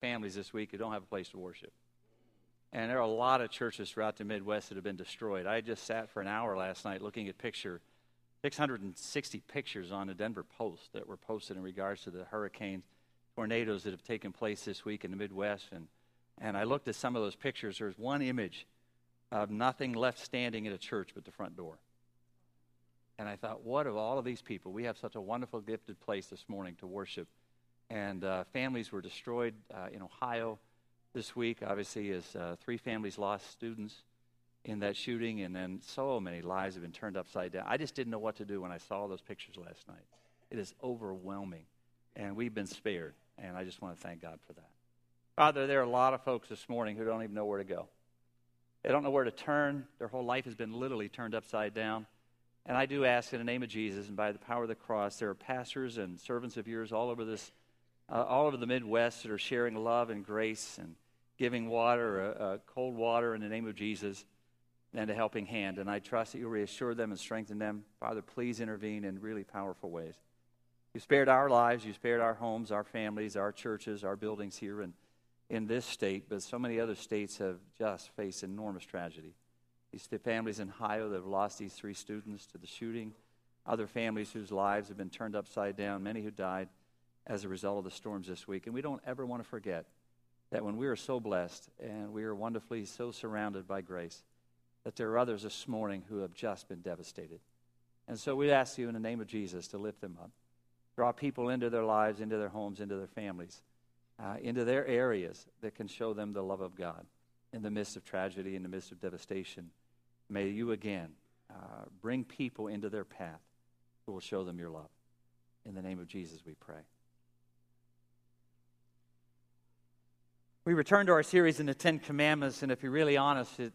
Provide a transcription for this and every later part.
families this week who don't have a place to worship. And there are a lot of churches throughout the Midwest that have been destroyed. I just sat for an hour last night looking at picture 660 pictures on the Denver Post that were posted in regards to the hurricanes, tornadoes that have taken place this week in the Midwest. And, and I looked at some of those pictures. There's one image of nothing left standing in a church but the front door. And I thought, what of all of these people? We have such a wonderful, gifted place this morning to worship. And uh, families were destroyed uh, in Ohio this week. Obviously, as uh, three families lost students in that shooting, and then so many lives have been turned upside down. I just didn't know what to do when I saw those pictures last night. It is overwhelming, and we've been spared, and I just want to thank God for that. Father, there are a lot of folks this morning who don't even know where to go. They don't know where to turn. Their whole life has been literally turned upside down. And I do ask in the name of Jesus and by the power of the cross, there are pastors and servants of yours all over this, uh, all over the Midwest that are sharing love and grace and giving water, uh, uh, cold water in the name of Jesus and a helping hand. And I trust that you'll reassure them and strengthen them. Father, please intervene in really powerful ways. You spared our lives, you spared our homes, our families, our churches, our buildings here in, in this state, but so many other states have just faced enormous tragedy. These families in Ohio that have lost these three students to the shooting, other families whose lives have been turned upside down, many who died as a result of the storms this week. And we don't ever want to forget that when we are so blessed and we are wonderfully so surrounded by grace, that there are others this morning who have just been devastated. And so we ask you in the name of Jesus to lift them up. Draw people into their lives, into their homes, into their families, uh, into their areas that can show them the love of God in the midst of tragedy, in the midst of devastation. May you again uh, bring people into their path who will show them your love. In the name of Jesus, we pray. We return to our series in the Ten Commandments, and if you're really honest, it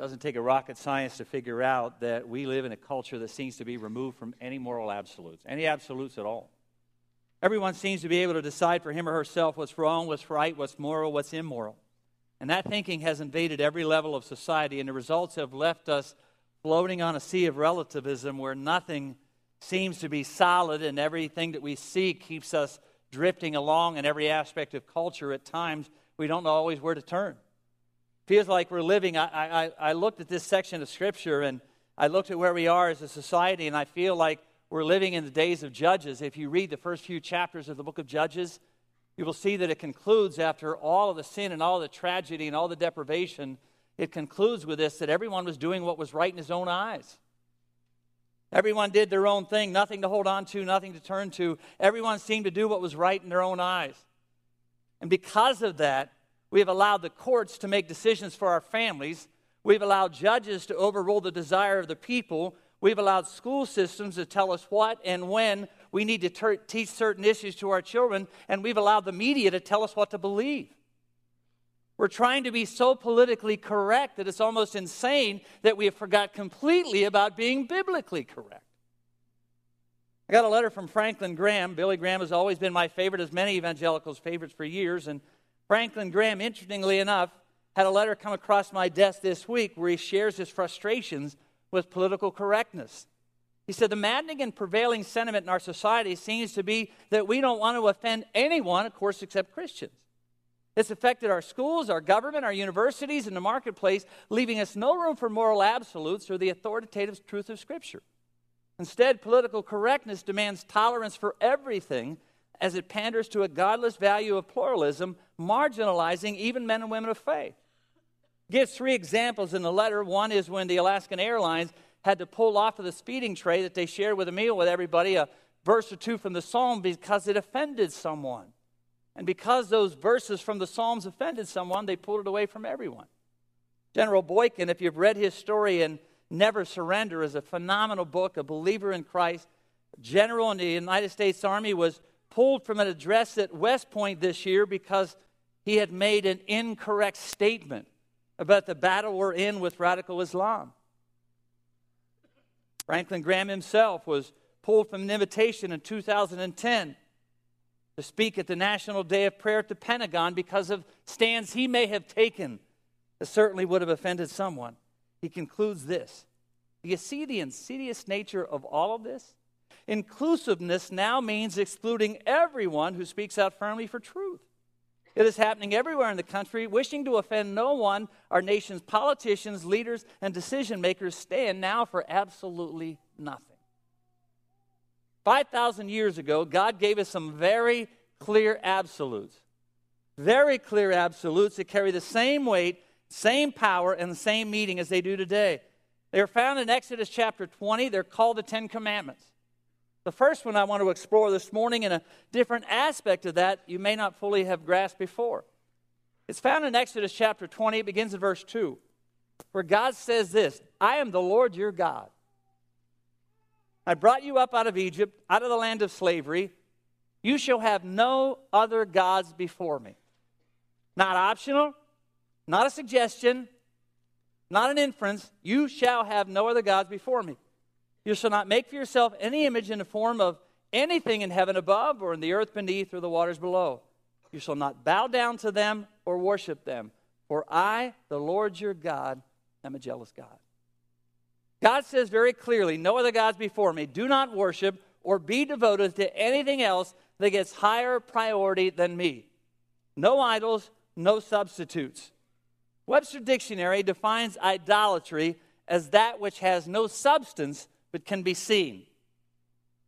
doesn't take a rocket science to figure out that we live in a culture that seems to be removed from any moral absolutes, any absolutes at all. Everyone seems to be able to decide for him or herself what's wrong, what's right, what's moral, what's immoral. And that thinking has invaded every level of society, and the results have left us floating on a sea of relativism where nothing seems to be solid, and everything that we see keeps us drifting along in every aspect of culture. At times, we don't know always where to turn feels like we're living. I, I, I looked at this section of Scripture and I looked at where we are as a society, and I feel like we're living in the days of Judges. If you read the first few chapters of the book of Judges, you will see that it concludes after all of the sin and all the tragedy and all the deprivation. It concludes with this that everyone was doing what was right in his own eyes. Everyone did their own thing, nothing to hold on to, nothing to turn to. Everyone seemed to do what was right in their own eyes. And because of that, we have allowed the courts to make decisions for our families. We've allowed judges to overrule the desire of the people. We've allowed school systems to tell us what and when we need to ter- teach certain issues to our children. And we've allowed the media to tell us what to believe. We're trying to be so politically correct that it's almost insane that we have forgot completely about being biblically correct. I got a letter from Franklin Graham. Billy Graham has always been my favorite, as many evangelicals' favorites for years. And Franklin Graham, interestingly enough, had a letter come across my desk this week where he shares his frustrations with political correctness. He said, The maddening and prevailing sentiment in our society seems to be that we don't want to offend anyone, of course, except Christians. It's affected our schools, our government, our universities, and the marketplace, leaving us no room for moral absolutes or the authoritative truth of Scripture. Instead, political correctness demands tolerance for everything as it panders to a godless value of pluralism, marginalizing even men and women of faith. Gives three examples in the letter. One is when the Alaskan Airlines had to pull off of the speeding tray that they shared with a meal with everybody a verse or two from the Psalm because it offended someone. And because those verses from the Psalms offended someone, they pulled it away from everyone. General Boykin, if you've read his story in Never Surrender, is a phenomenal book, a believer in Christ. General in the United States Army was pulled from an address at West Point this year because he had made an incorrect statement about the battle we're in with radical Islam. Franklin Graham himself was pulled from an invitation in 2010 to speak at the National Day of Prayer at the Pentagon because of stands he may have taken that certainly would have offended someone. He concludes this Do you see the insidious nature of all of this? Inclusiveness now means excluding everyone who speaks out firmly for truth. It is happening everywhere in the country. Wishing to offend no one, our nation's politicians, leaders, and decision makers stand now for absolutely nothing. 5,000 years ago, God gave us some very clear absolutes. Very clear absolutes that carry the same weight, same power, and the same meaning as they do today. They are found in Exodus chapter 20. They're called the Ten Commandments. The first one I want to explore this morning in a different aspect of that you may not fully have grasped before. It's found in Exodus chapter 20. It begins in verse 2, where God says this I am the Lord your God. I brought you up out of Egypt, out of the land of slavery. You shall have no other gods before me. Not optional, not a suggestion, not an inference. You shall have no other gods before me. You shall not make for yourself any image in the form of anything in heaven above, or in the earth beneath, or the waters below. You shall not bow down to them or worship them. For I, the Lord your God, am a jealous God. God says very clearly, No other gods before me. Do not worship or be devoted to anything else that gets higher priority than me. No idols, no substitutes. Webster Dictionary defines idolatry as that which has no substance but can be seen.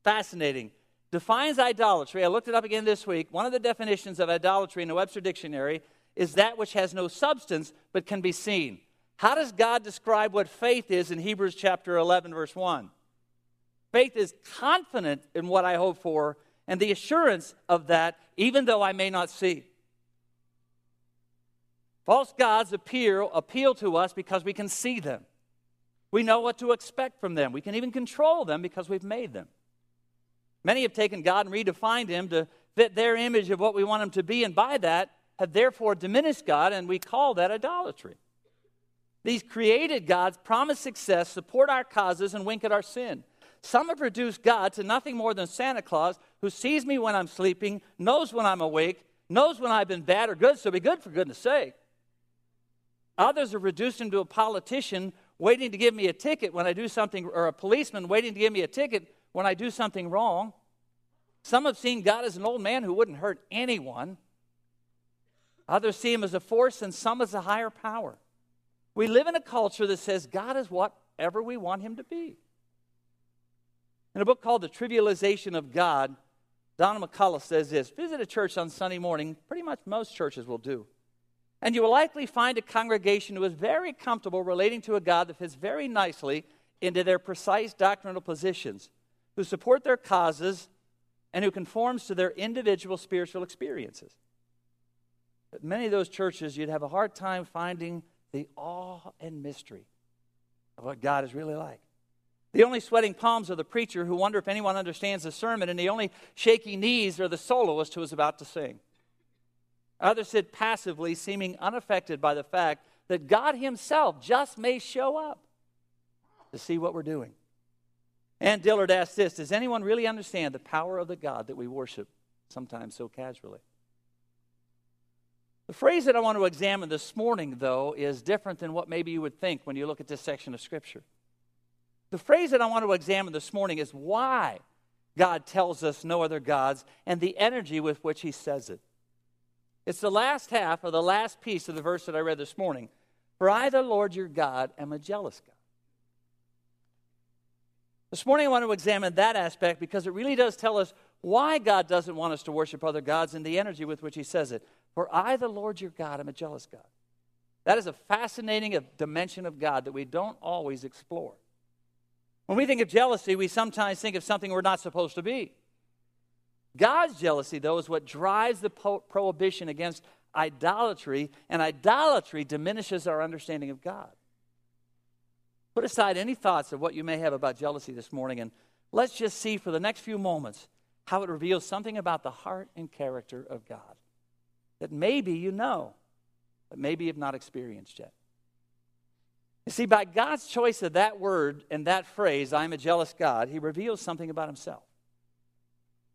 Fascinating. Defines idolatry. I looked it up again this week. One of the definitions of idolatry in the Webster Dictionary is that which has no substance but can be seen. How does God describe what faith is in Hebrews chapter 11, verse 1? Faith is confident in what I hope for and the assurance of that, even though I may not see. False gods appeal, appeal to us because we can see them. We know what to expect from them. We can even control them because we've made them. Many have taken God and redefined him to fit their image of what we want him to be, and by that have therefore diminished God, and we call that idolatry. These created gods promise success, support our causes, and wink at our sin. Some have reduced God to nothing more than Santa Claus who sees me when I'm sleeping, knows when I'm awake, knows when I've been bad or good, so be good for goodness sake. Others have reduced him to a politician waiting to give me a ticket when I do something, or a policeman waiting to give me a ticket when I do something wrong. Some have seen God as an old man who wouldn't hurt anyone. Others see him as a force, and some as a higher power. We live in a culture that says God is whatever we want him to be. In a book called The Trivialization of God, Donald McCullough says this Visit a church on Sunday morning, pretty much most churches will do. And you will likely find a congregation who is very comfortable relating to a God that fits very nicely into their precise doctrinal positions, who support their causes, and who conforms to their individual spiritual experiences. But many of those churches, you'd have a hard time finding the awe and mystery of what God is really like. The only sweating palms are the preacher who wonder if anyone understands the sermon, and the only shaky knees are the soloist who is about to sing. Others sit passively, seeming unaffected by the fact that God Himself just may show up to see what we're doing. Ann Dillard asked this Does anyone really understand the power of the God that we worship sometimes so casually? The phrase that I want to examine this morning, though, is different than what maybe you would think when you look at this section of Scripture. The phrase that I want to examine this morning is why God tells us no other gods and the energy with which He says it. It's the last half of the last piece of the verse that I read this morning. For I, the Lord your God, am a jealous God. This morning I want to examine that aspect because it really does tell us why God doesn't want us to worship other gods and the energy with which He says it. For I, the Lord your God, am a jealous God. That is a fascinating dimension of God that we don't always explore. When we think of jealousy, we sometimes think of something we're not supposed to be. God's jealousy, though, is what drives the po- prohibition against idolatry, and idolatry diminishes our understanding of God. Put aside any thoughts of what you may have about jealousy this morning, and let's just see for the next few moments how it reveals something about the heart and character of God that maybe you know, but maybe you've not experienced yet. You see, by God's choice of that word and that phrase, I'm a jealous God, he reveals something about himself.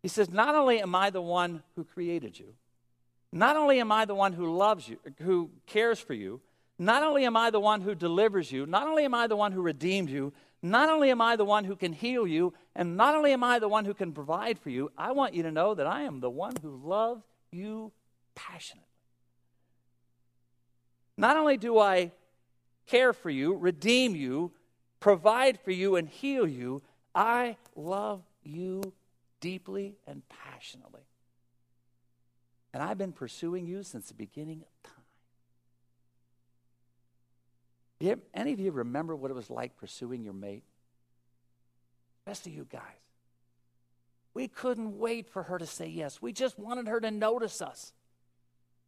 He says, Not only am I the one who created you, not only am I the one who loves you, who cares for you, not only am I the one who delivers you, not only am I the one who redeemed you, not only am I the one who can heal you, and not only am I the one who can provide for you, I want you to know that I am the one who loves you passionately. Not only do I care for you, redeem you, provide for you, and heal you, I love you deeply and passionately. And I've been pursuing you since the beginning of time. You, any of you remember what it was like pursuing your mate? Rest of you guys. We couldn't wait for her to say yes. We just wanted her to notice us.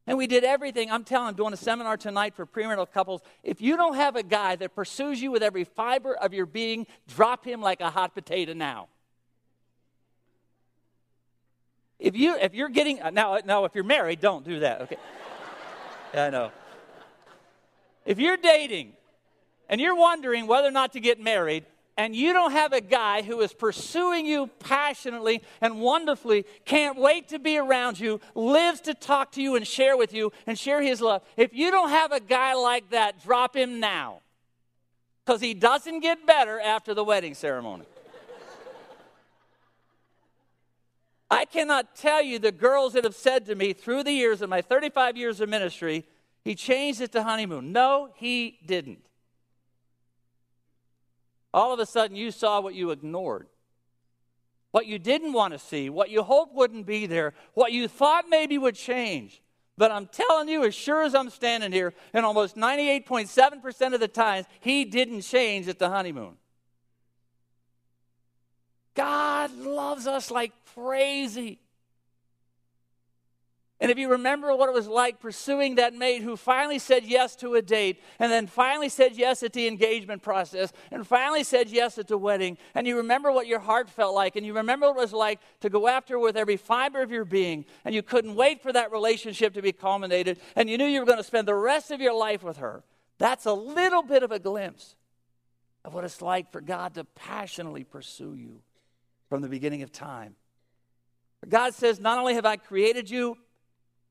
And we did everything. I'm telling, I'm doing a seminar tonight for premarital couples. If you don't have a guy that pursues you with every fiber of your being, drop him like a hot potato now. If you if you're getting uh, now uh, now if you're married, don't do that. Okay. yeah, I know. If you're dating and you're wondering whether or not to get married, and you don't have a guy who is pursuing you passionately and wonderfully, can't wait to be around you, lives to talk to you and share with you and share his love, if you don't have a guy like that, drop him now. Because he doesn't get better after the wedding ceremony. I cannot tell you the girls that have said to me through the years of my 35 years of ministry, he changed it to honeymoon. No, he didn't. All of a sudden, you saw what you ignored, what you didn't want to see, what you hoped wouldn't be there, what you thought maybe would change. But I'm telling you, as sure as I'm standing here, and almost 98.7% of the times, he didn't change at the honeymoon. God loves us like crazy. And if you remember what it was like pursuing that mate who finally said yes to a date, and then finally said yes at the engagement process, and finally said yes at the wedding, and you remember what your heart felt like, and you remember what it was like to go after with every fiber of your being, and you couldn't wait for that relationship to be culminated, and you knew you were going to spend the rest of your life with her, that's a little bit of a glimpse of what it's like for God to passionately pursue you from the beginning of time. God says, Not only have I created you,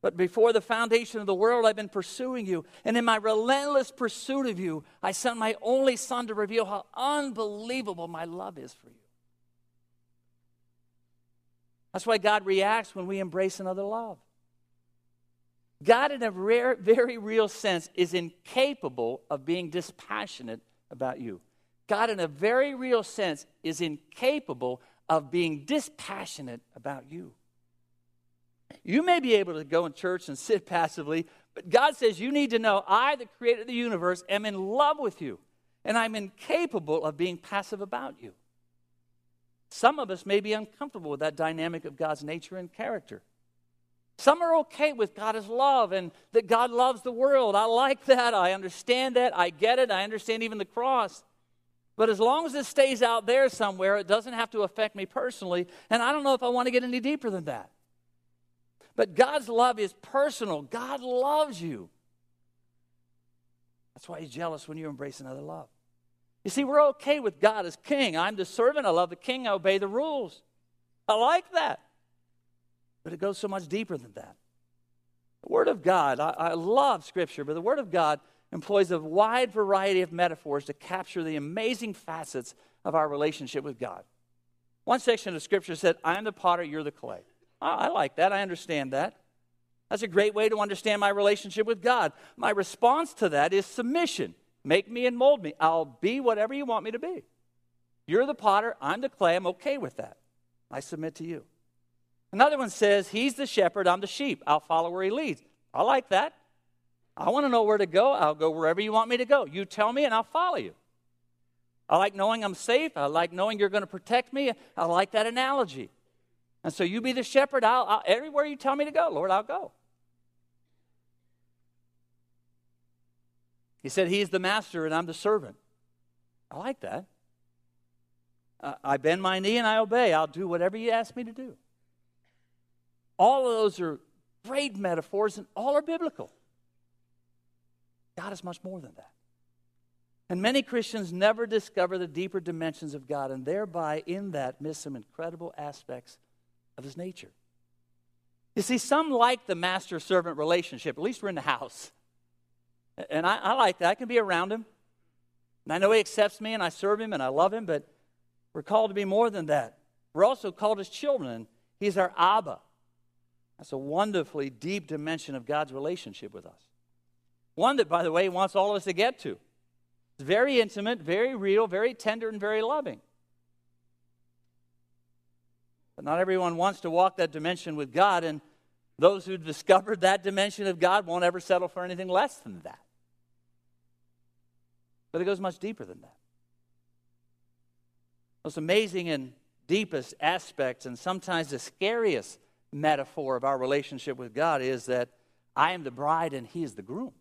but before the foundation of the world, I've been pursuing you. And in my relentless pursuit of you, I sent my only son to reveal how unbelievable my love is for you. That's why God reacts when we embrace another love. God, in a rare, very real sense, is incapable of being dispassionate about you. God, in a very real sense, is incapable of being dispassionate about you. You may be able to go in church and sit passively, but God says you need to know I, the creator of the universe, am in love with you, and I'm incapable of being passive about you. Some of us may be uncomfortable with that dynamic of God's nature and character. Some are okay with God as love and that God loves the world. I like that. I understand that. I get it. I understand even the cross. But as long as it stays out there somewhere, it doesn't have to affect me personally. And I don't know if I want to get any deeper than that. But God's love is personal. God loves you. That's why He's jealous when you embrace another love. You see, we're okay with God as king. I'm the servant. I love the king. I obey the rules. I like that. But it goes so much deeper than that. The Word of God, I, I love Scripture, but the Word of God employs a wide variety of metaphors to capture the amazing facets of our relationship with God. One section of Scripture said, I am the potter, you're the clay. I like that. I understand that. That's a great way to understand my relationship with God. My response to that is submission. Make me and mold me. I'll be whatever you want me to be. You're the potter, I'm the clay. I'm okay with that. I submit to you. Another one says, He's the shepherd, I'm the sheep. I'll follow where He leads. I like that. I want to know where to go. I'll go wherever you want me to go. You tell me, and I'll follow you. I like knowing I'm safe. I like knowing you're going to protect me. I like that analogy. And so you be the shepherd. I'll, I'll, everywhere you tell me to go, Lord, I'll go. He said, He's the master and I'm the servant. I like that. Uh, I bend my knee and I obey. I'll do whatever you ask me to do. All of those are great metaphors and all are biblical. God is much more than that. And many Christians never discover the deeper dimensions of God and thereby, in that, miss some incredible aspects of his nature. You see, some like the master servant relationship. At least we're in the house. And I, I, like that. I can be around him. And I know he accepts me and I serve him and I love him, but we're called to be more than that. We're also called as children. He's our Abba. That's a wonderfully deep dimension of God's relationship with us. One that, by the way, he wants all of us to get to. It's very intimate, very real, very tender, and very loving. But not everyone wants to walk that dimension with God, and those who've discovered that dimension of God won't ever settle for anything less than that. But it goes much deeper than that. Most amazing and deepest aspects, and sometimes the scariest metaphor of our relationship with God, is that I am the bride and He is the groom.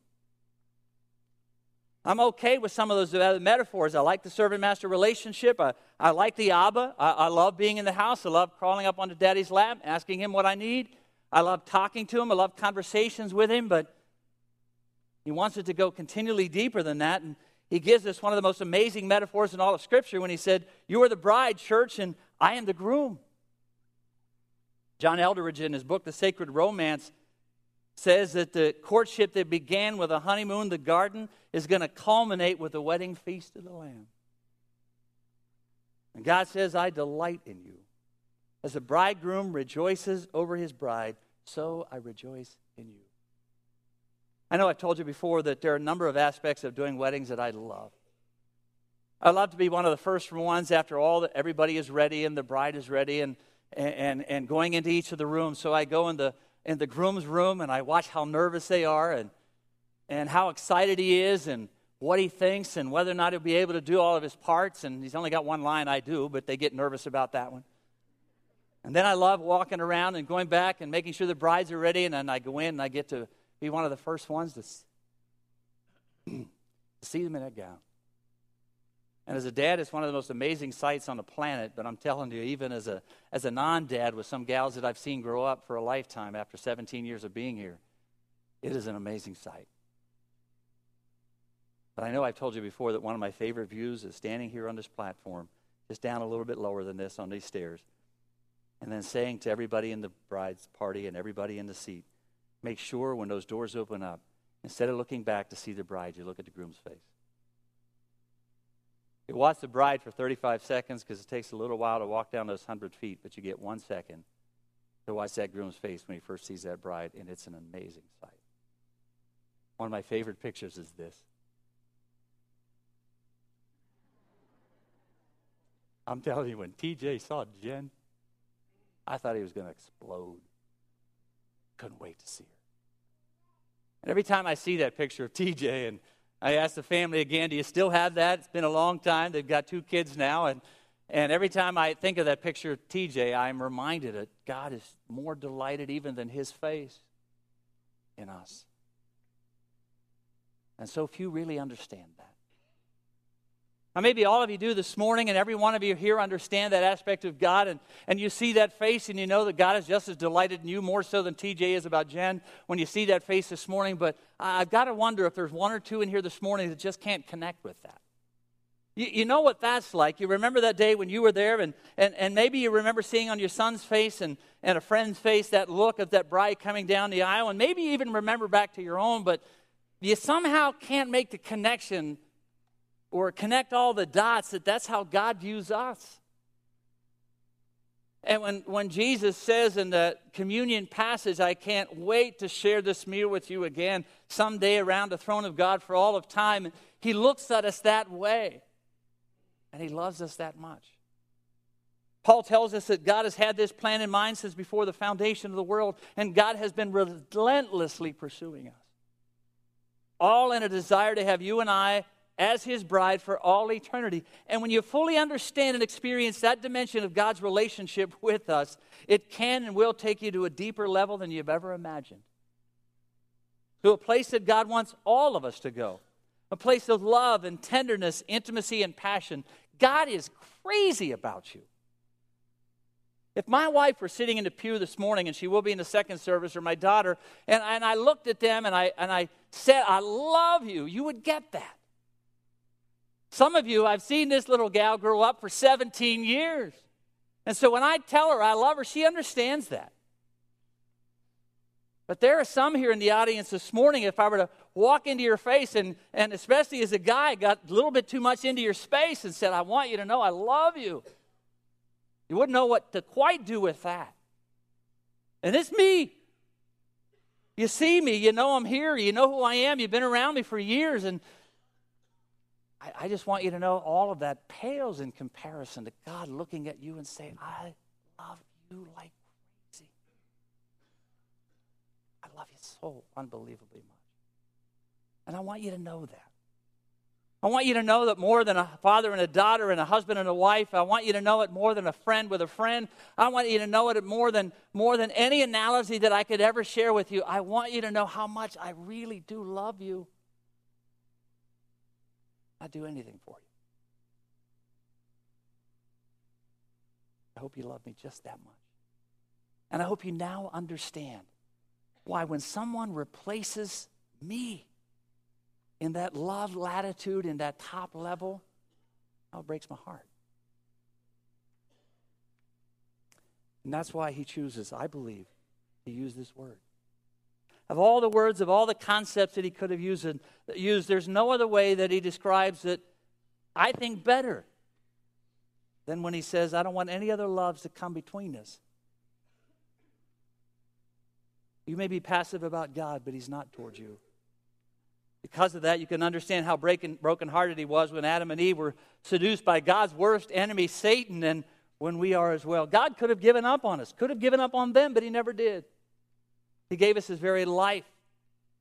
I'm okay with some of those metaphors. I like the servant master relationship. I, I like the Abba. I, I love being in the house. I love crawling up onto daddy's lap, asking him what I need. I love talking to him. I love conversations with him, but he wants it to go continually deeper than that. And he gives us one of the most amazing metaphors in all of Scripture when he said, You are the bride, church, and I am the groom. John Eldredge, in his book, The Sacred Romance, says that the courtship that began with a honeymoon, the garden, is going to culminate with the wedding feast of the Lamb. And God says, I delight in you. As a bridegroom rejoices over his bride, so I rejoice in you. I know I've told you before that there are a number of aspects of doing weddings that I love. I love to be one of the first ones after all that everybody is ready and the bride is ready and, and, and going into each of the rooms. So I go in the, in the groom's room and I watch how nervous they are and, and how excited he is and what he thinks and whether or not he'll be able to do all of his parts. And he's only got one line, I do, but they get nervous about that one. And then I love walking around and going back and making sure the brides are ready. And then I go in and I get to be one of the first ones to, see them in that gown. And as a dad, it's one of the most amazing sights on the planet. But I'm telling you, even as a, as a non dad with some gals that I've seen grow up for a lifetime after 17 years of being here, it is an amazing sight. But I know I've told you before that one of my favorite views is standing here on this platform, just down a little bit lower than this on these stairs, and then saying to everybody in the bride's party and everybody in the seat, make sure when those doors open up, instead of looking back to see the bride, you look at the groom's face. You watch the bride for 35 seconds because it takes a little while to walk down those 100 feet, but you get one second to watch that groom's face when he first sees that bride, and it's an amazing sight. One of my favorite pictures is this. I'm telling you, when TJ saw Jen, I thought he was going to explode. Couldn't wait to see her. And every time I see that picture of TJ, and I asked the family again, do you still have that? It's been a long time. They've got two kids now. And, and every time I think of that picture of TJ, I'm reminded that God is more delighted even than his face in us. And so few really understand that. Now, maybe all of you do this morning, and every one of you here understand that aspect of God, and, and you see that face, and you know that God is just as delighted in you, more so than TJ is about Jen, when you see that face this morning. But I've got to wonder if there's one or two in here this morning that just can't connect with that. You, you know what that's like. You remember that day when you were there, and, and, and maybe you remember seeing on your son's face and, and a friend's face that look of that bride coming down the aisle, and maybe even remember back to your own, but you somehow can't make the connection or connect all the dots that that's how God views us. And when, when Jesus says in the communion passage, I can't wait to share this meal with you again someday around the throne of God for all of time, he looks at us that way. And he loves us that much. Paul tells us that God has had this plan in mind since before the foundation of the world, and God has been relentlessly pursuing us. All in a desire to have you and I as his bride for all eternity. And when you fully understand and experience that dimension of God's relationship with us, it can and will take you to a deeper level than you've ever imagined. To a place that God wants all of us to go. A place of love and tenderness, intimacy and passion. God is crazy about you. If my wife were sitting in the pew this morning, and she will be in the second service, or my daughter, and, and I looked at them and I, and I said, I love you, you would get that. Some of you, I've seen this little gal grow up for 17 years. And so when I tell her I love her, she understands that. But there are some here in the audience this morning, if I were to walk into your face, and, and especially as a guy, got a little bit too much into your space and said, I want you to know I love you. You wouldn't know what to quite do with that. And it's me. You see me, you know I'm here, you know who I am, you've been around me for years, and I, I just want you to know all of that pales in comparison to God looking at you and saying, I love you like crazy. I love you so unbelievably much. And I want you to know that. I want you to know that more than a father and a daughter and a husband and a wife. I want you to know it more than a friend with a friend. I want you to know it more than, more than any analogy that I could ever share with you. I want you to know how much I really do love you. I'd do anything for you. I hope you love me just that much. And I hope you now understand why when someone replaces me in that love latitude, in that top level, it breaks my heart. And that's why he chooses, I believe, to use this word. Of all the words, of all the concepts that he could have used, used, there's no other way that he describes it, I think, better than when he says, I don't want any other loves to come between us. You may be passive about God, but he's not towards you. Because of that, you can understand how broken, brokenhearted he was when Adam and Eve were seduced by God's worst enemy, Satan, and when we are as well. God could have given up on us, could have given up on them, but he never did. He gave us his very life.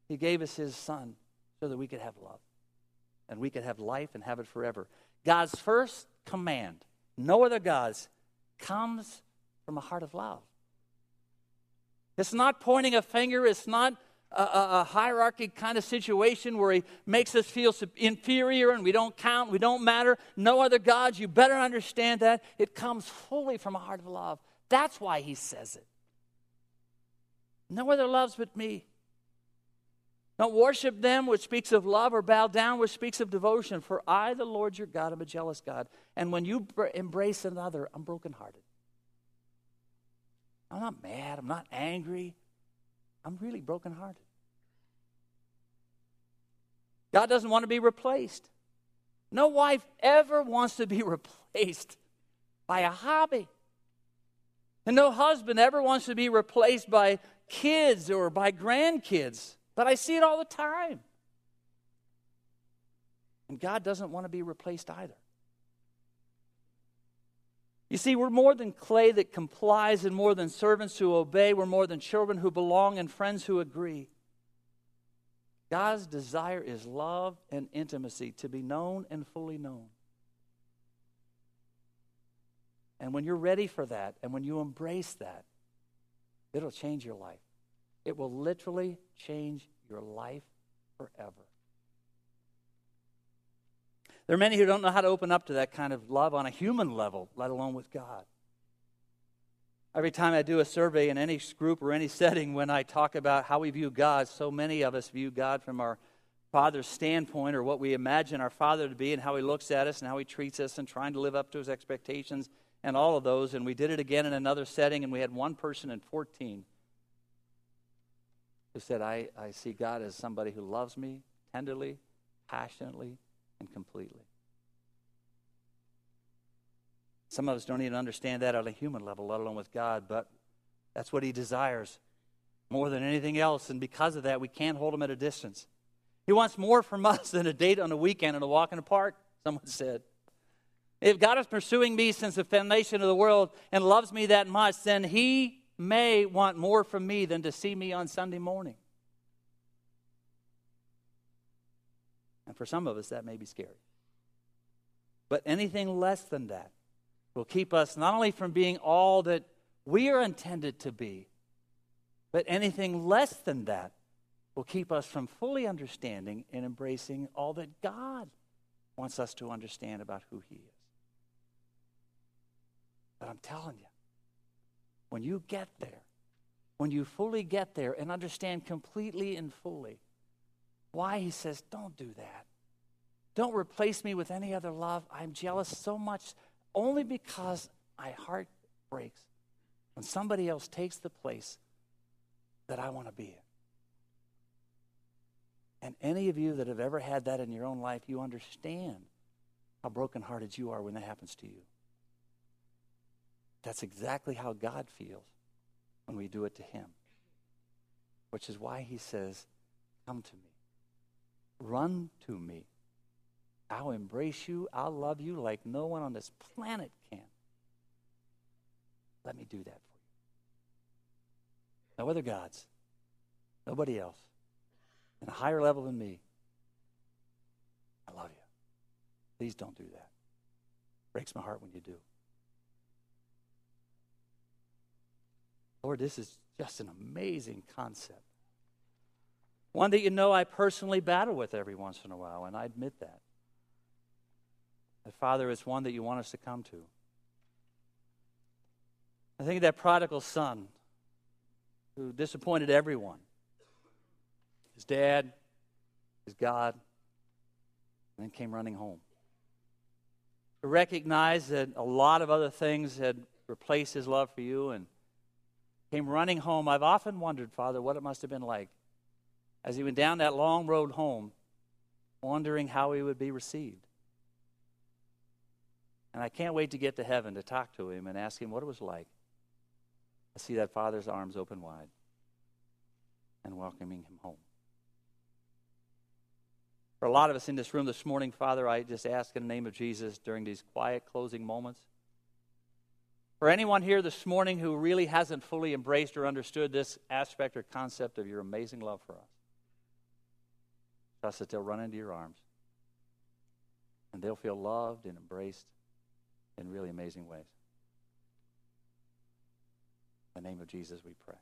He gave us his son so that we could have love and we could have life and have it forever. God's first command, no other gods, comes from a heart of love. It's not pointing a finger, it's not a, a, hierarchy kind of situation where he makes us feel inferior and we don't count, we don't matter. No other gods. You better understand that. It comes fully from a heart of love. That's why he says it. No other loves but me. Don't worship them, which speaks of love, or bow down, which speaks of devotion. For I, the Lord your God, am a jealous God. And when you embrace another, I'm brokenhearted. I'm not mad. I'm not angry. I'm really brokenhearted. God doesn't want to be replaced. No wife ever wants to be replaced by a hobby. And no husband ever wants to be replaced by kids or by grandkids. But I see it all the time. And God doesn't want to be replaced either. You see, we're more than clay that complies and more than servants who obey. We're more than children who belong and friends who agree. God's desire is love and intimacy, to be known and fully known. And when you're ready for that and when you embrace that, it'll change your life. It will literally change your life forever. There are many who don't know how to open up to that kind of love on a human level, let alone with God. Every time I do a survey in any group or any setting, when I talk about how we view God, so many of us view God from our Father's standpoint or what we imagine our Father to be and how He looks at us and how He treats us and trying to live up to His expectations and all of those. And we did it again in another setting, and we had one person in 14 who said, I, I see God as somebody who loves me tenderly, passionately, and completely. Some of us don't even understand that on a human level, let alone with God, but that's what He desires more than anything else. And because of that, we can't hold Him at a distance. He wants more from us than a date on a weekend and a walk in the park, someone said. If God is pursuing me since the foundation of the world and loves me that much, then He may want more from me than to see me on Sunday morning. And for some of us, that may be scary. But anything less than that will keep us not only from being all that we are intended to be, but anything less than that will keep us from fully understanding and embracing all that God wants us to understand about who He is. But I'm telling you, when you get there, when you fully get there and understand completely and fully why he says, Don't do that. Don't replace me with any other love. I'm jealous so much only because my heart breaks when somebody else takes the place that I want to be in. And any of you that have ever had that in your own life, you understand how brokenhearted you are when that happens to you. That's exactly how God feels when we do it to Him. which is why he says, Come to me. Run to me. I'll embrace you. I'll love you like no one on this planet can. Let me do that for you. No other gods, nobody else, in a higher level than me. I love you. Please don't do that. Breaks my heart when you do. Lord, this is just an amazing concept. One that you know I personally battle with every once in a while, and I admit that. That, Father, is one that you want us to come to. I think of that prodigal son who disappointed everyone his dad, his God, and then came running home. To recognize that a lot of other things had replaced his love for you and came running home. I've often wondered, Father, what it must have been like as he went down that long road home, wondering how he would be received. And I can't wait to get to heaven to talk to him and ask him what it was like. I see that father's arms open wide and welcoming him home. For a lot of us in this room this morning, Father, I just ask in the name of Jesus during these quiet closing moments. For anyone here this morning who really hasn't fully embraced or understood this aspect or concept of your amazing love for us, trust that they'll run into your arms and they'll feel loved and embraced in really amazing ways. In the name of Jesus, we pray.